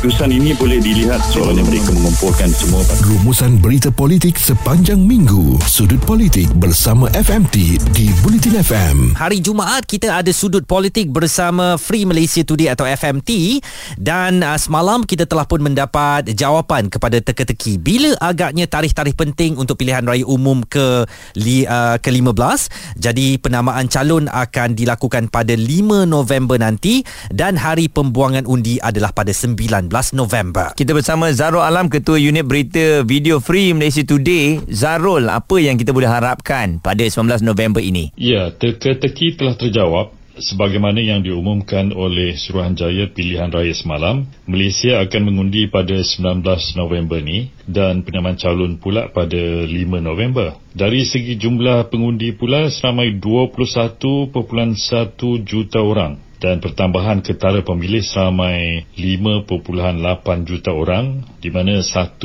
keputusan ini boleh dilihat soalnya mereka mengumpulkan semua Rumusan berita politik sepanjang minggu. Sudut politik bersama FMT di Bulletin FM. Hari Jumaat kita ada sudut politik bersama Free Malaysia Today atau FMT dan uh, semalam kita telah pun mendapat jawapan kepada teka-teki bila agaknya tarikh-tarikh penting untuk pilihan raya umum ke li, uh, ke-15. Jadi penamaan calon akan dilakukan pada 5 November nanti dan hari pembuangan undi adalah pada 19 November. Kita bersama Zarul Alam Ketua Unit Berita Video Free Malaysia Today. Zarul, apa yang kita boleh harapkan pada 19 November ini? Ya, teka-teki telah terjawab sebagaimana yang diumumkan oleh Suruhanjaya Pilihan Raya semalam, Malaysia akan mengundi pada 19 November ni dan penamaan calon pula pada 5 November. Dari segi jumlah pengundi pula seramai 21.1 juta orang dan pertambahan ketara pemilih seramai 5.8 juta orang di mana 1.2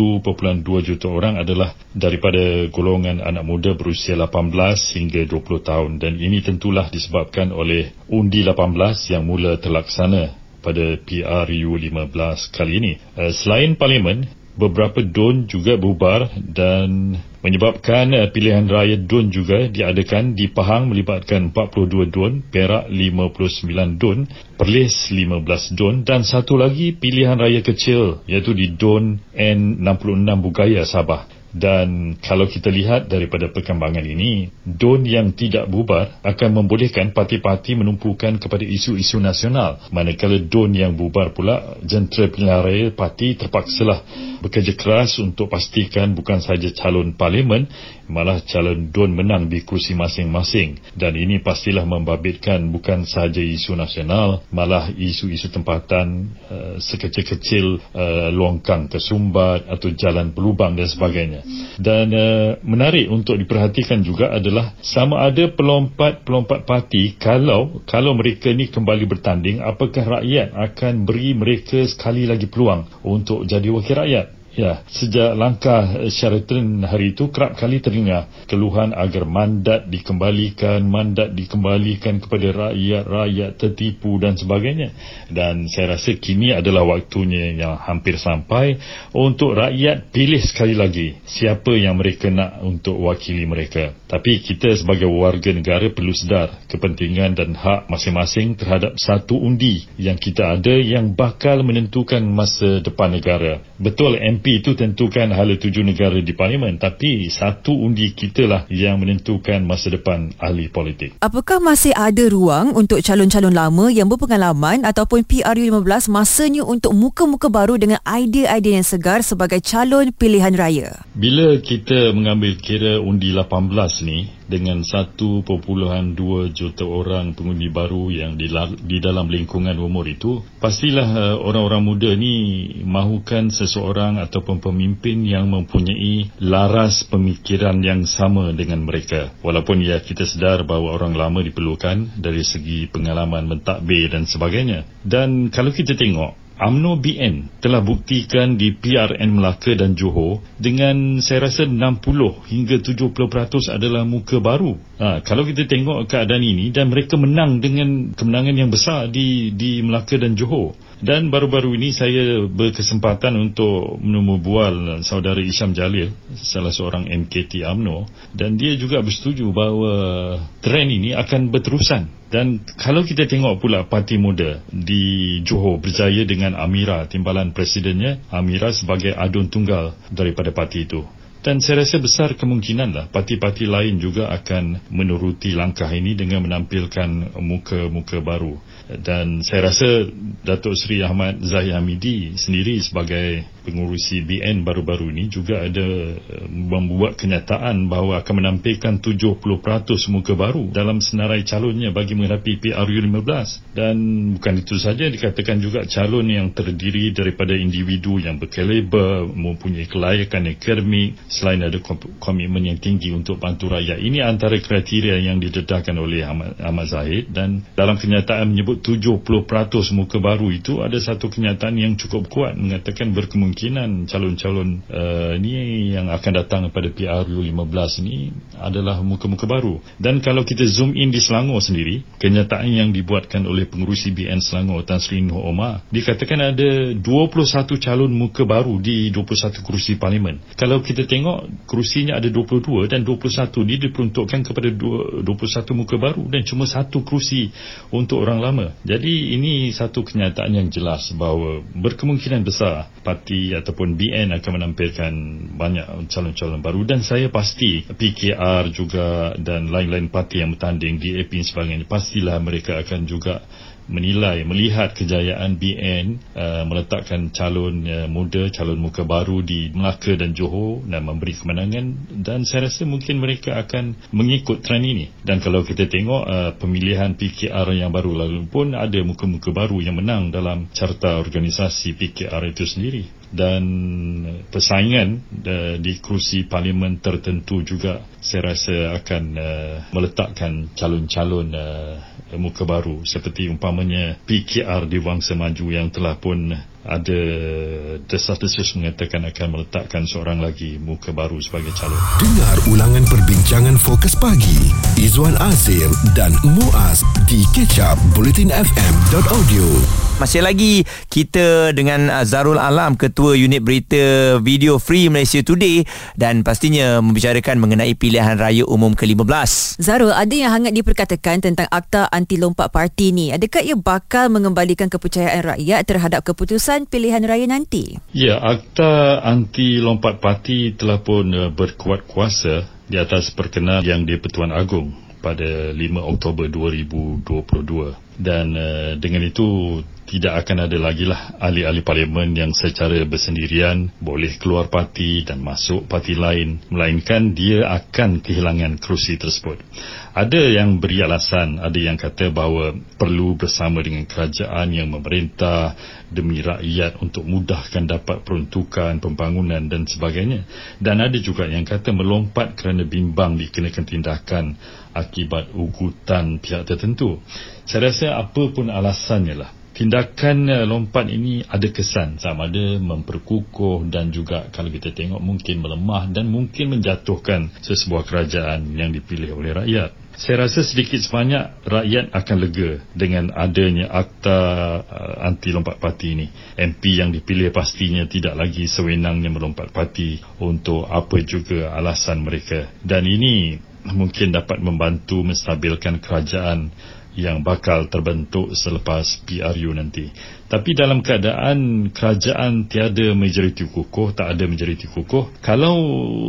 juta orang adalah daripada golongan anak muda berusia 18 hingga 20 tahun dan ini tentulah disebabkan oleh undi 18 yang mula terlaksana pada PRU 15 kali ini. Eh, selain parlimen, beberapa DUN juga bubar dan menyebabkan uh, pilihan raya DUN juga diadakan di Pahang melibatkan 42 DUN, Perak 59 DUN, Perlis 15 DUN dan satu lagi pilihan raya kecil iaitu di DUN N66 Bugaya Sabah. Dan kalau kita lihat daripada perkembangan ini, DUN yang tidak bubar akan membolehkan parti-parti menumpukan kepada isu-isu nasional. Manakala DUN yang bubar pula, jentera pilihan parti terpaksalah bekerja keras untuk pastikan bukan sahaja calon parlimen, malah calon DUN menang di kursi masing-masing. Dan ini pastilah membabitkan bukan sahaja isu nasional, malah isu-isu tempatan uh, sekecil-kecil uh, longkang tersumbat atau jalan berlubang dan sebagainya. Dan uh, menarik untuk diperhatikan juga adalah sama ada pelompat-pelompat parti kalau kalau mereka ni kembali bertanding apakah rakyat akan beri mereka sekali lagi peluang untuk jadi wakil rakyat. Ya, sejak langkah Sheraton hari itu kerap kali terdengar keluhan agar mandat dikembalikan, mandat dikembalikan kepada rakyat-rakyat tertipu dan sebagainya. Dan saya rasa kini adalah waktunya yang hampir sampai untuk rakyat pilih sekali lagi siapa yang mereka nak untuk wakili mereka. Tapi kita sebagai warga negara perlu sedar kepentingan dan hak masing-masing terhadap satu undi yang kita ada yang bakal menentukan masa depan negara. Betul MP MP itu tentukan hala tuju negara di parlimen tapi satu undi kita lah yang menentukan masa depan ahli politik. Apakah masih ada ruang untuk calon-calon lama yang berpengalaman ataupun PRU15 masanya untuk muka-muka baru dengan idea-idea yang segar sebagai calon pilihan raya? Bila kita mengambil kira undi 18 ni dengan 1.2 juta orang pengundi baru yang di, di dalam lingkungan umur itu pastilah uh, orang-orang muda ni mahukan seseorang ataupun pemimpin yang mempunyai laras pemikiran yang sama dengan mereka. Walaupun ya kita sedar bahawa orang lama diperlukan dari segi pengalaman mentadbir dan sebagainya. Dan kalau kita tengok UMNO BN telah buktikan di PRN Melaka dan Johor dengan saya rasa 60 hingga 70% adalah muka baru. Ha, kalau kita tengok keadaan ini dan mereka menang dengan kemenangan yang besar di di Melaka dan Johor. Dan baru-baru ini saya berkesempatan untuk menemu bual saudara Isyam Jalil, salah seorang MKT UMNO dan dia juga bersetuju bahawa trend ini akan berterusan. Dan kalau kita tengok pula parti muda di Johor berjaya dengan Amira, timbalan presidennya, Amira sebagai adun tunggal daripada parti itu. Dan saya rasa besar kemungkinan lah parti-parti lain juga akan menuruti langkah ini dengan menampilkan muka-muka baru. Dan saya rasa Datuk Seri Ahmad Zahid Hamidi sendiri sebagai pengurusi BN baru-baru ini juga ada uh, membuat kenyataan bahawa akan menampilkan 70% muka baru dalam senarai calonnya bagi menghadapi PRU15 dan bukan itu saja dikatakan juga calon yang terdiri daripada individu yang berkaliber mempunyai kelayakan akademik selain ada komitmen yang tinggi untuk bantu rakyat ini antara kriteria yang didedahkan oleh Ahmad, Zahid dan dalam kenyataan menyebut menyebut 70% muka baru itu ada satu kenyataan yang cukup kuat mengatakan berkemungkinan calon-calon uh, ni yang akan datang pada PRU 15 ni adalah muka-muka baru. Dan kalau kita zoom in di Selangor sendiri, kenyataan yang dibuatkan oleh pengurusi BN Selangor Tan Sri Noh Omar dikatakan ada 21 calon muka baru di 21 kerusi parlimen. Kalau kita tengok kerusinya ada 22 dan 21 ni diperuntukkan kepada 21 muka baru dan cuma satu kerusi untuk orang lama. Jadi ini satu kenyataan yang jelas bahawa berkemungkinan besar parti ataupun BN akan menampilkan banyak calon-calon baru dan saya pasti PKR juga dan lain-lain parti yang bertanding di AP sebagainya pastilah mereka akan juga menilai melihat kejayaan BN uh, meletakkan calon uh, muda calon muka baru di Melaka dan Johor dan memberi kemenangan dan saya rasa mungkin mereka akan mengikut trend ini. Dan kalau kita tengok uh, pemilihan PKR yang baru lalu pun ada muka-muka baru yang menang dalam carta organisasi PKR itu sendiri dan persaingan uh, di kerusi parlimen tertentu juga saya rasa akan uh, meletakkan calon-calon uh, muka baru seperti umpamanya PKR di Wangsa Maju yang telah pun ada desas-desus mengatakan akan meletakkan seorang lagi muka baru sebagai calon. Dengar ulangan perbincangan fokus pagi Izwan Azir dan Muaz di kecap bulletinfm.audio. Masih lagi kita dengan uh, Zarul Alam Ketua Unit Berita Video Free Malaysia Today dan pastinya membicarakan mengenai pilihan raya umum ke-15. Zarul, ada yang hangat diperkatakan tentang akta anti lompat parti ni. Adakah ia bakal mengembalikan kepercayaan rakyat terhadap keputusan pilihan raya nanti? Ya, akta anti lompat parti telah pun uh, berkuat kuasa di atas perkenal yang di-Pertuan Agong pada 5 Oktober 2022 dan uh, dengan itu tidak akan ada lagi lah ahli-ahli parlimen yang secara bersendirian boleh keluar parti dan masuk parti lain melainkan dia akan kehilangan kerusi tersebut. Ada yang beri alasan, ada yang kata bahawa perlu bersama dengan kerajaan yang memerintah demi rakyat untuk mudahkan dapat peruntukan, pembangunan dan sebagainya. Dan ada juga yang kata melompat kerana bimbang dikenakan tindakan akibat ugutan pihak tertentu. Saya rasa apa pun alasannya lah tindakan uh, lompat ini ada kesan sama ada memperkukuh dan juga kalau kita tengok mungkin melemah dan mungkin menjatuhkan sesebuah kerajaan yang dipilih oleh rakyat. Saya rasa sedikit sebanyak rakyat akan lega dengan adanya akta uh, anti lompat parti ini. MP yang dipilih pastinya tidak lagi sewenangnya melompat parti untuk apa juga alasan mereka. Dan ini mungkin dapat membantu menstabilkan kerajaan yang bakal terbentuk selepas PRU nanti. Tapi dalam keadaan kerajaan tiada majoriti kukuh, tak ada majoriti kukuh, kalau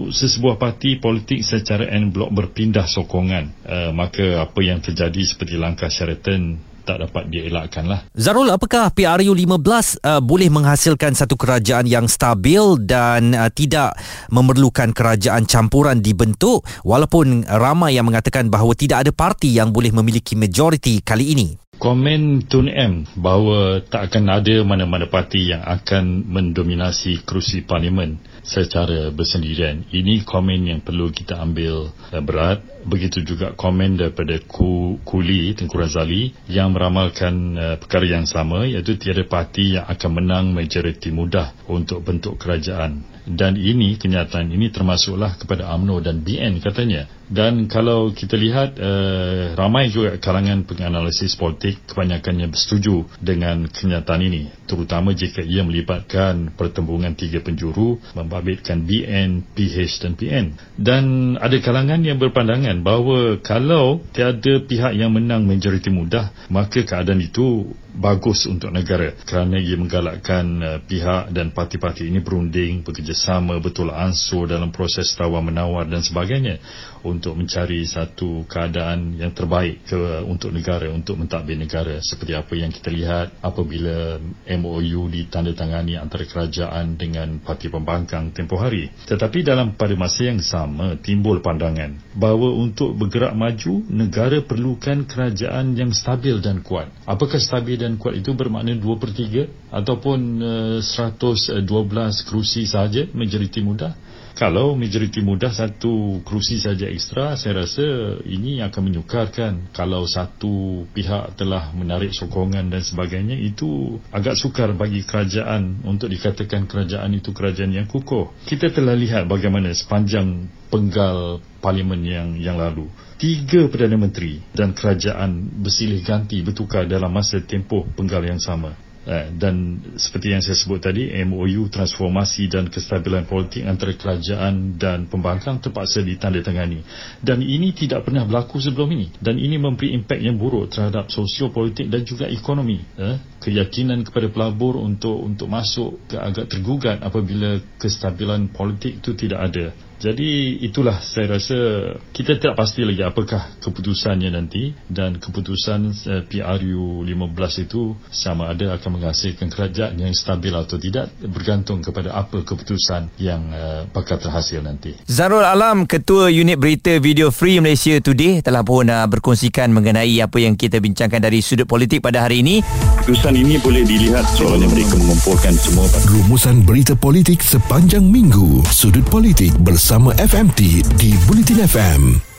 sesebuah parti politik secara en blok berpindah sokongan, uh, maka apa yang terjadi seperti langkah Sheraton tak dapat dielakkan lah. Zarul, apakah PRU 15 uh, boleh menghasilkan satu kerajaan yang stabil dan uh, tidak memerlukan kerajaan campuran dibentuk walaupun ramai yang mengatakan bahawa tidak ada parti yang boleh memiliki majoriti kali ini? Komen Tun M bahawa tak akan ada mana-mana parti yang akan mendominasi kerusi parlimen secara bersendirian. Ini komen yang perlu kita ambil uh, berat. Begitu juga komen daripada Kuli Tengku Razali yang meramalkan uh, perkara yang sama iaitu tiada parti yang akan menang majoriti mudah untuk bentuk kerajaan. Dan ini kenyataan ini termasuklah kepada AMNO dan BN katanya. Dan kalau kita lihat uh, ramai juga kalangan penganalisis politik kebanyakannya bersetuju dengan kenyataan ini terutama jika ia melibatkan pertembungan tiga penjuru membabitkan BN, PH dan PN. Dan ada kalangan yang berpandangan bahawa kalau tiada pihak yang menang majoriti mudah maka keadaan itu bagus untuk negara kerana ia menggalakkan uh, pihak dan parti-parti ini berunding bekerjasama betul ansur dalam proses tawar-menawar dan sebagainya untuk mencari satu keadaan yang terbaik ke, untuk negara, untuk mentadbir negara seperti apa yang kita lihat apabila MOU ditandatangani antara kerajaan dengan parti pembangkang tempoh hari. Tetapi dalam pada masa yang sama timbul pandangan bahawa untuk bergerak maju, negara perlukan kerajaan yang stabil dan kuat. Apakah stabil dan kuat itu bermakna 2 per 3 ataupun uh, 112 kerusi sahaja majoriti mudah? Kalau majoriti mudah satu kerusi saja ekstra, saya rasa ini akan menyukarkan. Kalau satu pihak telah menarik sokongan dan sebagainya, itu agak sukar bagi kerajaan untuk dikatakan kerajaan itu kerajaan yang kukuh. Kita telah lihat bagaimana sepanjang penggal parlimen yang yang lalu. Tiga Perdana Menteri dan kerajaan bersilih ganti bertukar dalam masa tempoh penggal yang sama. Eh, dan seperti yang saya sebut tadi MOU transformasi dan kestabilan politik antara kerajaan dan pembangkang terpaksa ditandatangani. Dan ini tidak pernah berlaku sebelum ini. Dan ini memberi impak yang buruk terhadap sosiopolitik dan juga ekonomi. Eh, keyakinan kepada pelabur untuk untuk masuk agak tergugat apabila kestabilan politik itu tidak ada jadi itulah saya rasa kita tidak pasti lagi apakah keputusannya nanti dan keputusan uh, PRU 15 itu sama ada akan menghasilkan kerajaan yang stabil atau tidak bergantung kepada apa keputusan yang uh, bakal terhasil nanti. Zarul Alam, Ketua Unit Berita Video Free Malaysia Today telah pun uh, berkongsikan mengenai apa yang kita bincangkan dari sudut politik pada hari ini. Keputusan ini boleh dilihat soalnya mereka mengumpulkan semua rumusan berita politik sepanjang minggu. Sudut politik bersama bersama FMT di Bulletin FM.